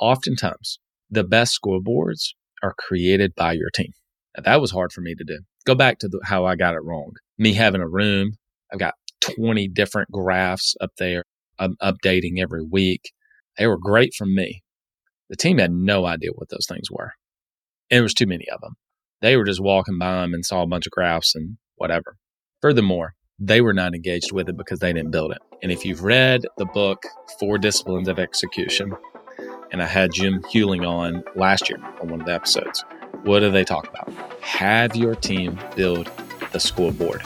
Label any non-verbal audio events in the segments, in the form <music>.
oftentimes the best scoreboards are created by your team. Now, that was hard for me to do. Go back to the, how I got it wrong. Me having a room, I've got 20 different graphs up there. I'm updating every week. They were great for me. The team had no idea what those things were. And there was too many of them. They were just walking by them and saw a bunch of graphs and whatever. Furthermore, they were not engaged with it because they didn't build it. And if you've read the book, Four Disciplines of Execution, and I had Jim Huling on last year on one of the episodes, what do they talk about? Have your team build the scoreboard.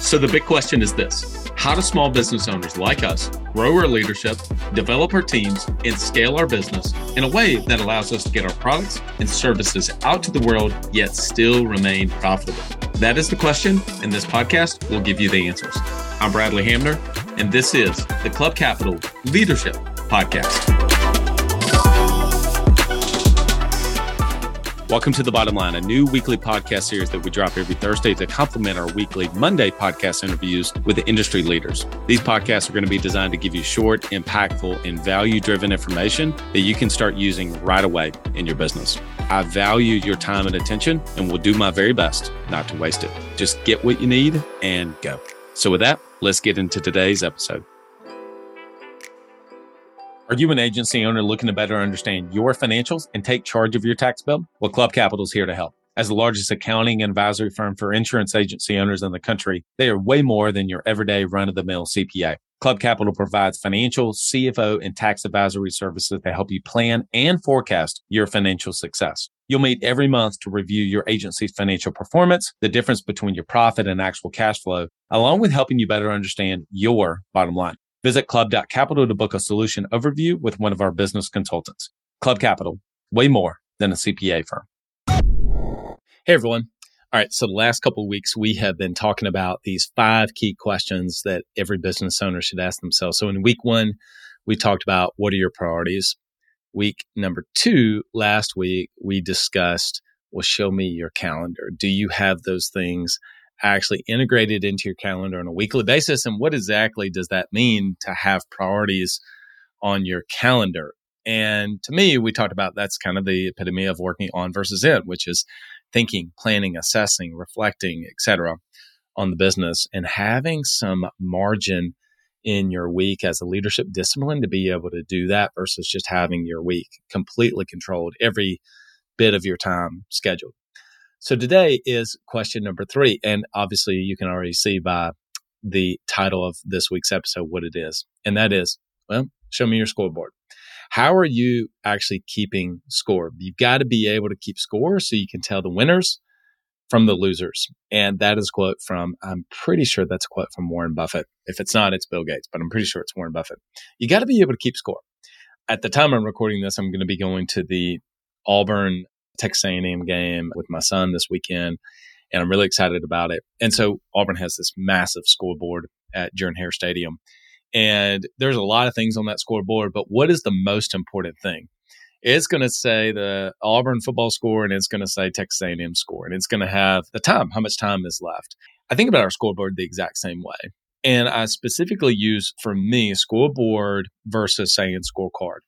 So the big question is this how do small business owners like us grow our leadership, develop our teams, and scale our business in a way that allows us to get our products and services out to the world, yet still remain profitable? That is the question, and this podcast will give you the answers. I'm Bradley Hamner, and this is the Club Capital Leadership Podcast. Welcome to The Bottom Line, a new weekly podcast series that we drop every Thursday to complement our weekly Monday podcast interviews with industry leaders. These podcasts are going to be designed to give you short, impactful, and value driven information that you can start using right away in your business. I value your time and attention and will do my very best not to waste it. Just get what you need and go. So, with that, let's get into today's episode. Are you an agency owner looking to better understand your financials and take charge of your tax bill? Well, Club Capital is here to help. As the largest accounting and advisory firm for insurance agency owners in the country, they are way more than your everyday run of the mill CPA. Club Capital provides financial, CFO, and tax advisory services to help you plan and forecast your financial success. You'll meet every month to review your agency's financial performance, the difference between your profit and actual cash flow, along with helping you better understand your bottom line. Visit club.capital to book a solution overview with one of our business consultants. Club Capital, way more than a CPA firm. Hey, everyone. All right. So, the last couple of weeks, we have been talking about these five key questions that every business owner should ask themselves. So, in week one, we talked about what are your priorities. Week number two, last week, we discussed, well, show me your calendar. Do you have those things actually integrated into your calendar on a weekly basis? And what exactly does that mean to have priorities on your calendar? And to me, we talked about that's kind of the epitome of working on versus in, which is thinking, planning, assessing, reflecting, etc., on the business and having some margin in your week as a leadership discipline to be able to do that versus just having your week completely controlled, every bit of your time scheduled. So today is question number three. And obviously, you can already see by the title of this week's episode what it is. And that is, well, show me your scoreboard. How are you actually keeping score? You've got to be able to keep score so you can tell the winners from the losers. And that is a quote from, I'm pretty sure that's a quote from Warren Buffett. If it's not, it's Bill Gates, but I'm pretty sure it's Warren Buffett. You got to be able to keep score. At the time I'm recording this, I'm going to be going to the Auburn Texas A&M game with my son this weekend, and I'm really excited about it. And so Auburn has this massive scoreboard at Jordan Hare Stadium, and there's a lot of things on that scoreboard. But what is the most important thing? It's going to say the Auburn football score, and it's going to say Texas A&M score, and it's going to have the time, how much time is left. I think about our scoreboard the exact same way. And I specifically use for me scoreboard versus saying scorecard.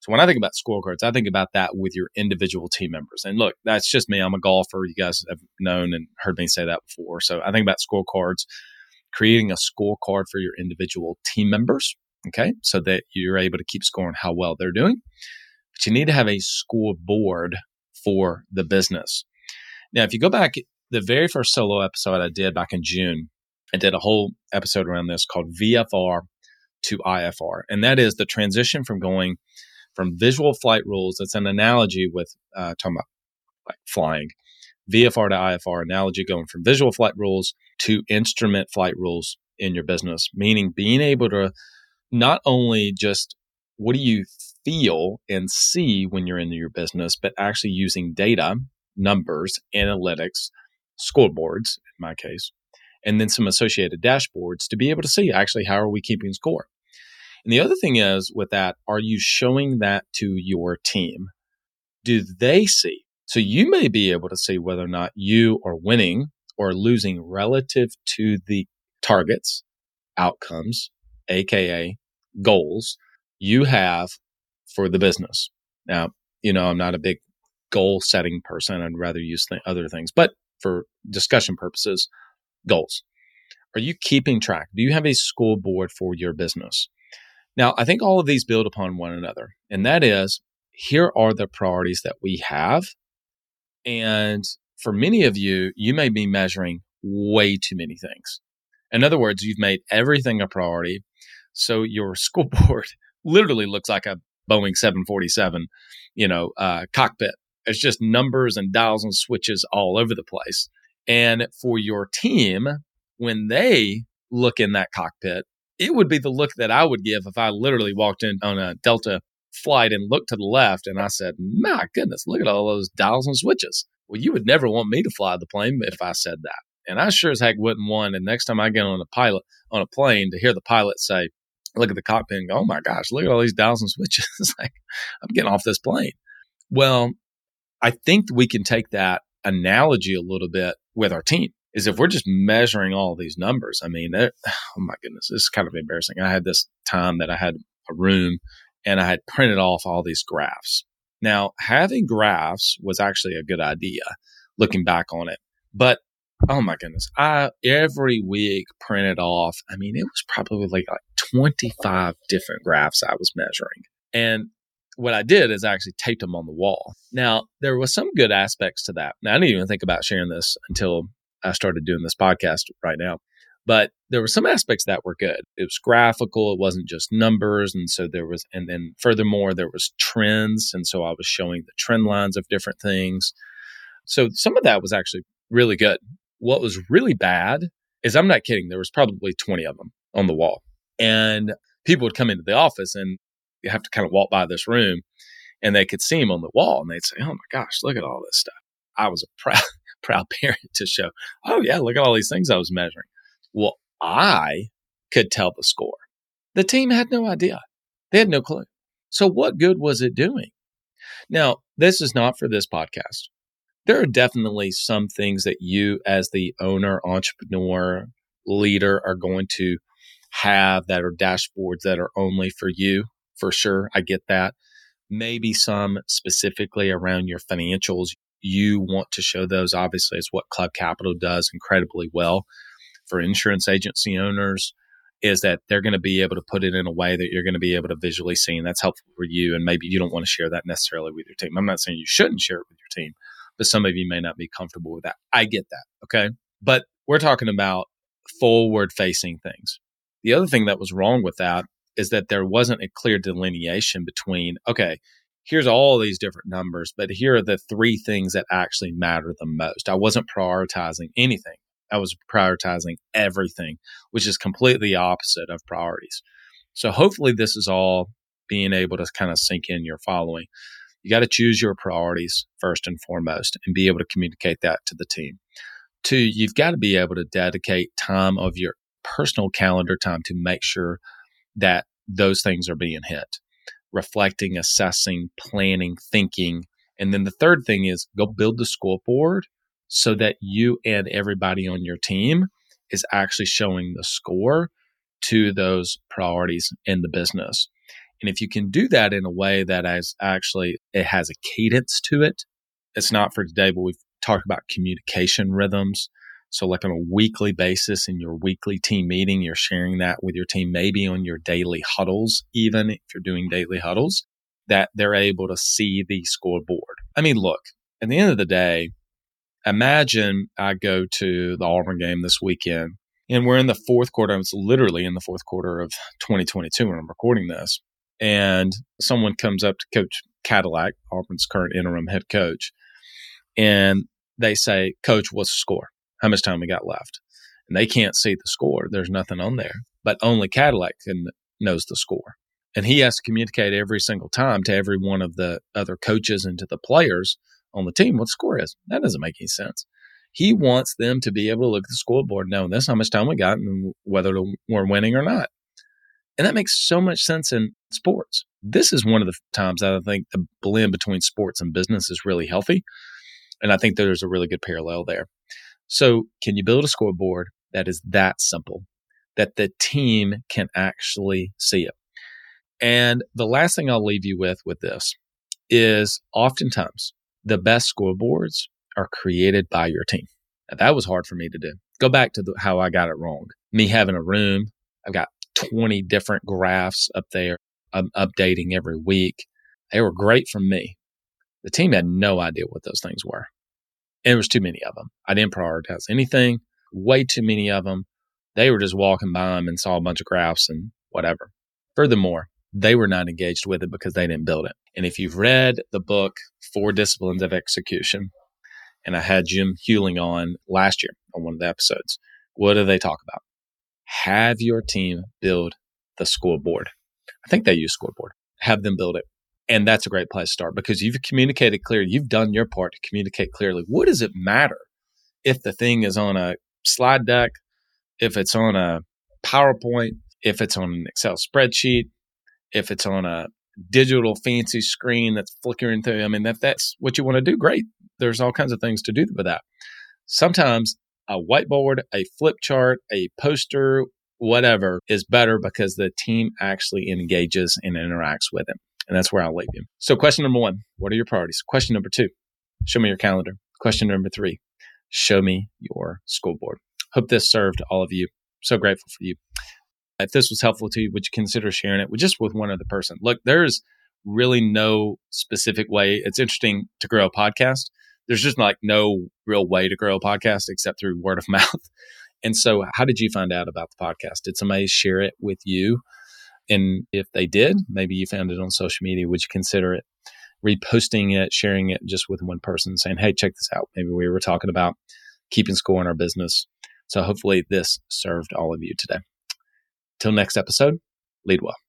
So when I think about scorecards, I think about that with your individual team members. And look, that's just me. I'm a golfer. You guys have known and heard me say that before. So I think about scorecards, creating a scorecard for your individual team members. Okay. So that you're able to keep scoring how well they're doing. But you need to have a scoreboard for the business. Now, if you go back, the very first solo episode I did back in June, I did a whole episode around this called VFR to IFR. And that is the transition from going from visual flight rules. That's an analogy with uh, talking about like flying. VFR to IFR analogy going from visual flight rules to instrument flight rules in your business, meaning being able to not only just what do you feel and see when you're in your business, but actually using data, numbers, analytics, scoreboards, in my case, and then some associated dashboards to be able to see actually how are we keeping score. And the other thing is with that, are you showing that to your team? Do they see? So you may be able to see whether or not you are winning or losing relative to the targets, outcomes, AKA goals you have for the business. Now, you know, I'm not a big goal setting person. I'd rather use th- other things, but for discussion purposes, goals. Are you keeping track? Do you have a school board for your business? Now, I think all of these build upon one another, and that is here are the priorities that we have. And for many of you, you may be measuring way too many things. In other words, you've made everything a priority. So your <laughs> school board literally looks like a Boeing 747, you know, uh, cockpit. It's just numbers and dials and switches all over the place. And for your team, when they look in that cockpit, it would be the look that I would give if I literally walked in on a Delta flight and looked to the left and I said, My goodness, look at all those dials and switches. Well, you would never want me to fly the plane if I said that. And I sure as heck wouldn't want. And next time I get on a pilot on a plane to hear the pilot say, look at the cockpit and go, oh my gosh, look at all these dials and switches. <laughs> like, I'm getting off this plane. Well, I think we can take that analogy a little bit with our team. Is if we're just measuring all these numbers, I mean, <sighs> oh my goodness, this is kind of embarrassing. I had this time that I had a room and I had printed off all these graphs. Now, having graphs was actually a good idea looking back on it. But oh my goodness, I every week printed off, I mean, it was probably like, like 25 different graphs I was measuring. And what I did is I actually taped them on the wall. Now, there was some good aspects to that. Now, I didn't even think about sharing this until I started doing this podcast right now. But there were some aspects that were good. It was graphical. It wasn't just numbers. And so there was, and then furthermore, there was trends. And so I was showing the trend lines of different things. So some of that was actually really good. What was really bad is I'm not kidding. There was probably 20 of them on the wall and people would come into the office and you have to kind of walk by this room and they could see him on the wall and they'd say, Oh my gosh, look at all this stuff. I was a <laughs> proud, proud parent to show, Oh yeah, look at all these things I was measuring. Well, I could tell the score. The team had no idea. They had no clue. So what good was it doing? Now, this is not for this podcast. There are definitely some things that you as the owner, entrepreneur, leader are going to have that are dashboards that are only for you. For sure. I get that. Maybe some specifically around your financials. You want to show those. Obviously, it's what Club Capital does incredibly well for insurance agency owners is that they're going to be able to put it in a way that you're going to be able to visually see and that's helpful for you and maybe you don't want to share that necessarily with your team i'm not saying you shouldn't share it with your team but some of you may not be comfortable with that i get that okay but we're talking about forward facing things the other thing that was wrong with that is that there wasn't a clear delineation between okay here's all these different numbers but here are the three things that actually matter the most i wasn't prioritizing anything I was prioritizing everything, which is completely opposite of priorities. So hopefully this is all being able to kind of sink in your following. You got to choose your priorities first and foremost and be able to communicate that to the team. Two, you've got to be able to dedicate time of your personal calendar time to make sure that those things are being hit. Reflecting, assessing, planning, thinking. And then the third thing is go build the scoreboard so that you and everybody on your team is actually showing the score to those priorities in the business. And if you can do that in a way that is actually it has a cadence to it, it's not for today, but we've talked about communication rhythms. So like on a weekly basis in your weekly team meeting, you're sharing that with your team, maybe on your daily huddles, even if you're doing mm-hmm. daily huddles, that they're able to see the scoreboard. I mean, look, at the end of the day, imagine I go to the Auburn game this weekend and we're in the fourth quarter. It's literally in the fourth quarter of 2022 when I'm recording this. And someone comes up to Coach Cadillac, Auburn's current interim head coach, and they say, Coach, what's the score? How much time we got left? And they can't see the score. There's nothing on there, but only Cadillac can, knows the score. And he has to communicate every single time to every one of the other coaches and to the players on the team what the score is. That doesn't make any sense. He wants them to be able to look at the scoreboard, know this how much time we got and whether we're winning or not. And that makes so much sense in sports. This is one of the times that I think the blend between sports and business is really healthy. And I think there's a really good parallel there. So, can you build a scoreboard that is that simple, that the team can actually see it? And the last thing I'll leave you with with this is oftentimes the best scoreboards are created by your team. Now, that was hard for me to do. Go back to the, how I got it wrong. Me having a room, I've got 20 different graphs up there. I'm updating every week. They were great for me. The team had no idea what those things were. And there was too many of them. I didn't prioritize anything, way too many of them. They were just walking by them and saw a bunch of graphs and whatever. Furthermore, they were not engaged with it because they didn't build it. And if you've read the book, Four Disciplines of Execution, and I had Jim Huling on last year on one of the episodes, what do they talk about? Have your team build the scoreboard. I think they use scoreboard. Have them build it. And that's a great place to start because you've communicated clearly. You've done your part to communicate clearly. What does it matter if the thing is on a slide deck, if it's on a PowerPoint, if it's on an Excel spreadsheet, if it's on a digital fancy screen that's flickering through. I mean, if that's what you want to do, great. There's all kinds of things to do with that. Sometimes a whiteboard, a flip chart, a poster, whatever is better because the team actually engages and interacts with it. And that's where I'll leave you. So, question number one What are your priorities? Question number two Show me your calendar. Question number three Show me your school board. Hope this served all of you. So grateful for you. If this was helpful to you, would you consider sharing it with just with one other person? Look, there's really no specific way. It's interesting to grow a podcast. There's just like no real way to grow a podcast except through word of <laughs> mouth. And so, how did you find out about the podcast? Did somebody share it with you? And if they did, mm-hmm. maybe you found it on social media, would you consider it reposting it, sharing it just with one person, saying, Hey, check this out. Maybe we were talking about keeping score in our business. So hopefully this served all of you today. Till next episode, lead well.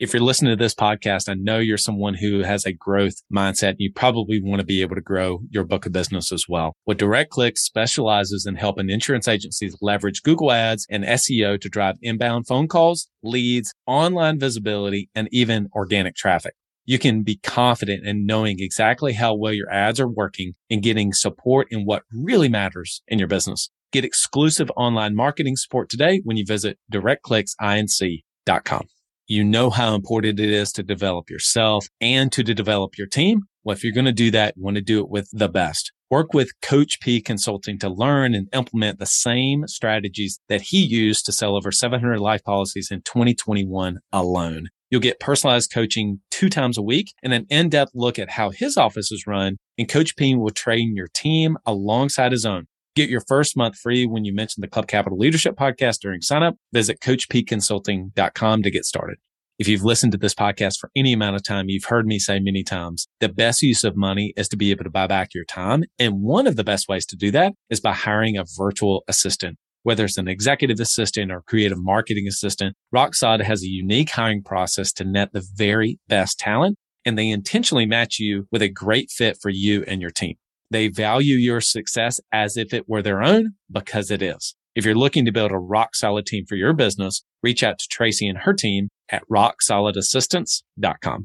If you're listening to this podcast, I know you're someone who has a growth mindset. And you probably want to be able to grow your book of business as well. What Direct Clicks specializes in helping insurance agencies leverage Google ads and SEO to drive inbound phone calls, leads, online visibility, and even organic traffic. You can be confident in knowing exactly how well your ads are working and getting support in what really matters in your business. Get exclusive online marketing support today when you visit directclicksinc.com. You know how important it is to develop yourself and to, to develop your team. Well, if you're going to do that, you want to do it with the best. Work with Coach P Consulting to learn and implement the same strategies that he used to sell over 700 life policies in 2021 alone. You'll get personalized coaching two times a week and an in-depth look at how his office is run. And Coach P will train your team alongside his own. Get your first month free when you mention the Club Capital Leadership Podcast during signup. Visit CoachPConsulting.com to get started. If you've listened to this podcast for any amount of time, you've heard me say many times, the best use of money is to be able to buy back your time. And one of the best ways to do that is by hiring a virtual assistant. Whether it's an executive assistant or creative marketing assistant, RockSolid has a unique hiring process to net the very best talent, and they intentionally match you with a great fit for you and your team. They value your success as if it were their own because it is. If you're looking to build a rock solid team for your business, reach out to Tracy and her team at rocksolidassistance.com.